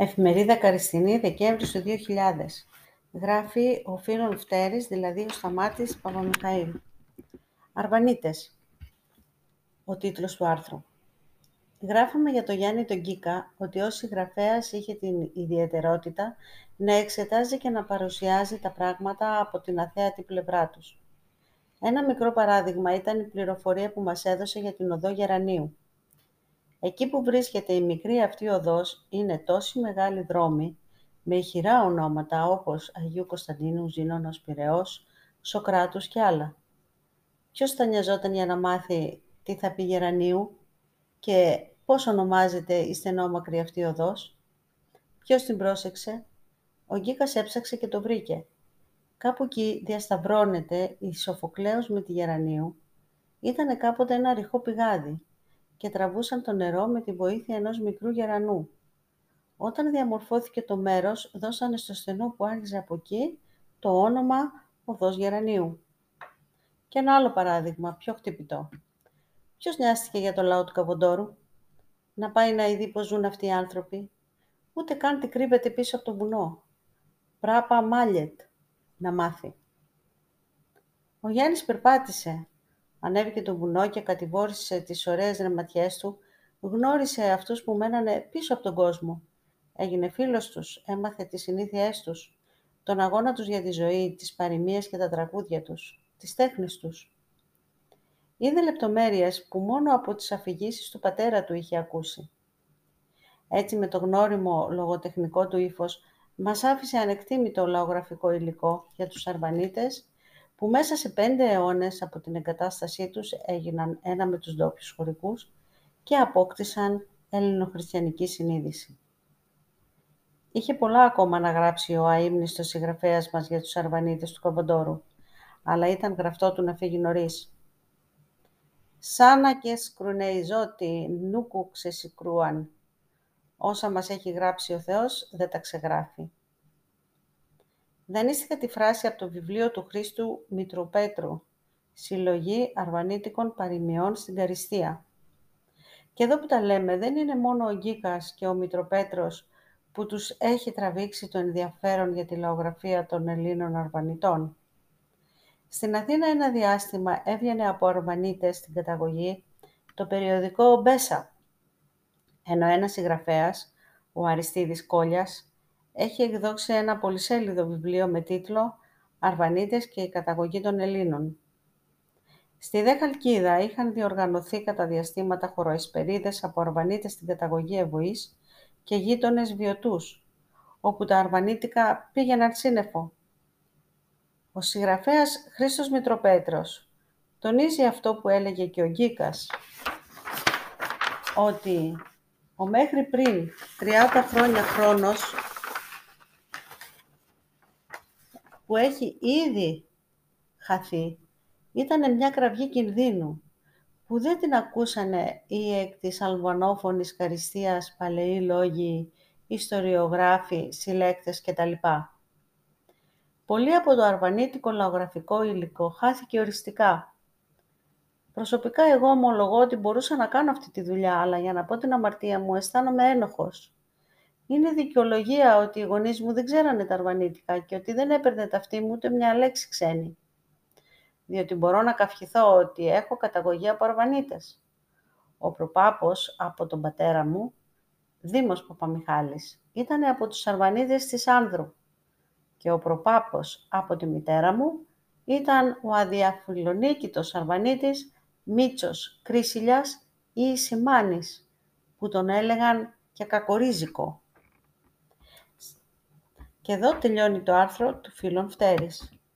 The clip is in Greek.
Εφημερίδα Καριστινή, Δεκέμβρη του 2000. Γράφει ο Φίλων Φτέρης, δηλαδή ο Σταμάτης Παπαμιχαήλ. Αρβανίτες. Ο τίτλος του άρθρου. Γράφαμε για το Γιάννη τον Γκίκα ότι ως συγγραφέας είχε την ιδιαιτερότητα να εξετάζει και να παρουσιάζει τα πράγματα από την αθέατη πλευρά τους. Ένα μικρό παράδειγμα ήταν η πληροφορία που μας έδωσε για την οδό Γερανίου. Εκεί που βρίσκεται η μικρή αυτή οδός είναι τόσοι μεγάλοι δρόμοι, με ηχηρά ονόματα όπως Αγίου Κωνσταντίνου, Ζήνωνος, Πυραιός, Σοκράτους και άλλα. Ποιος θα νοιαζόταν για να μάθει τι θα πει Γερανίου και πώς ονομάζεται η στενόμακρη αυτή οδός; Ποιος την πρόσεξε; Ο Γκίκας έψαξε και το βρήκε. Κάπου εκεί διασταυρώνεται η Σοφοκλέος με τη Γερανίου. Ήτανε κάποτε ένα ρηχό πηγάδι και τραβούσαν το νερό με τη βοήθεια ενός μικρού γερανού. Όταν διαμορφώθηκε το μέρος, δώσανε στο στενό που άρχιζε από εκεί το όνομα Οδός Γερανίου. Και ένα άλλο παράδειγμα, πιο χτυπητό. Ποιος νοιάστηκε για το λαό του Καβοντόρου, να πάει να ειδεί πώς ζουν αυτοί οι άνθρωποι, ούτε καν τι κρύβεται πίσω από το βουνό. Πράπα μάλιετ, να μάθει. Ο Γιάννης περπάτησε, Ανέβηκε το βουνό και κατηβόρησε τις ωραίες ρεματιές του, γνώρισε αυτούς που μένανε πίσω από τον κόσμο. Έγινε φίλος τους, έμαθε τις συνήθειές τους, τον αγώνα τους για τη ζωή, τις παροιμίες και τα τραγούδια τους, τις τέχνες τους. Είδε λεπτομέρειες που μόνο από τις αφηγήσεις του πατέρα του είχε ακούσει. Έτσι με το γνώριμο λογοτεχνικό του ύφος μας άφησε ανεκτήμητο λαογραφικό υλικό για τους Αρβανίτες που μέσα σε πέντε αιώνες από την εγκατάστασή τους έγιναν ένα με τους ντόπιου χωρικούς και απόκτησαν ελληνοχριστιανική συνείδηση. Είχε πολλά ακόμα να γράψει ο αείμνηστος συγγραφέας μας για τους Αρβανίτες του Καβοντόρου, αλλά ήταν γραφτό του να φύγει νωρίς. «Σάνα και σκρουνεϊζότι νούκου ξεσυκρούαν». Όσα μας έχει γράψει ο Θεός δεν τα ξεγράφει. Δανείστηκα τη φράση από το βιβλίο του Χρήστου Μητροπέτρου, «Συλλογή Αρβανίτικων Παροιμιών στην Καριστία». Και εδώ που τα λέμε, δεν είναι μόνο ο Γκίκας και ο Μητροπέτρος που τους έχει τραβήξει το ενδιαφέρον για τη λαογραφία των Ελλήνων Αρβανιτών. Στην Αθήνα ένα διάστημα έβγαινε από Αρβανίτες στην καταγωγή το περιοδικό «Μπέσα», ενώ ένας συγγραφέας, ο Αριστίδης Κόλιας, έχει εκδώσει ένα πολυσέλιδο βιβλίο με τίτλο «Αρβανίτες και η καταγωγή των Ελλήνων». Στη Δεκαλκίδα είχαν διοργανωθεί κατά διαστήματα χωροεσπερίδες από Αρβανίτες στην καταγωγή Ευωής και γείτονες βιωτούς, όπου τα Αρβανίτικα πήγαιναν σύννεφο. Ο συγγραφέας Χρήστος Μητροπέτρος τονίζει αυτό που έλεγε και ο Γκίκας, ότι ο μέχρι πριν 30 χρόνια χρόνος που έχει ήδη χαθεί ήταν μια κραυγή κινδύνου που δεν την ακούσανε οι εκ της αλβανόφωνης καριστίας παλαιοί λόγοι, ιστοριογράφοι, συλλέκτες κτλ. Πολύ από το αρβανίτικο λαογραφικό υλικό χάθηκε οριστικά. Προσωπικά εγώ ομολογώ ότι μπορούσα να κάνω αυτή τη δουλειά, αλλά για να πω την αμαρτία μου αισθάνομαι ένοχος. Είναι δικαιολογία ότι οι γονείς μου δεν ξέρανε τα αρβανίτικα και ότι δεν έπαιρνε ταυτή μου ούτε μια λέξη ξένη. Διότι μπορώ να καυχηθώ ότι έχω καταγωγή από αρβανίτες. Ο προπάπος από τον πατέρα μου, Δήμος Παπαμιχάλης, ήταν από τους Αρβανίτες της Άνδρου και ο προπάπος από τη μητέρα μου ήταν ο αδιαφιλονίκητος Αρβανίτης Μίτσος Κρίσιλιας ή Σιμάνης, που τον έλεγαν και κακορίζικο. Και εδώ τελειώνει το άρθρο του φίλων Φτέρης.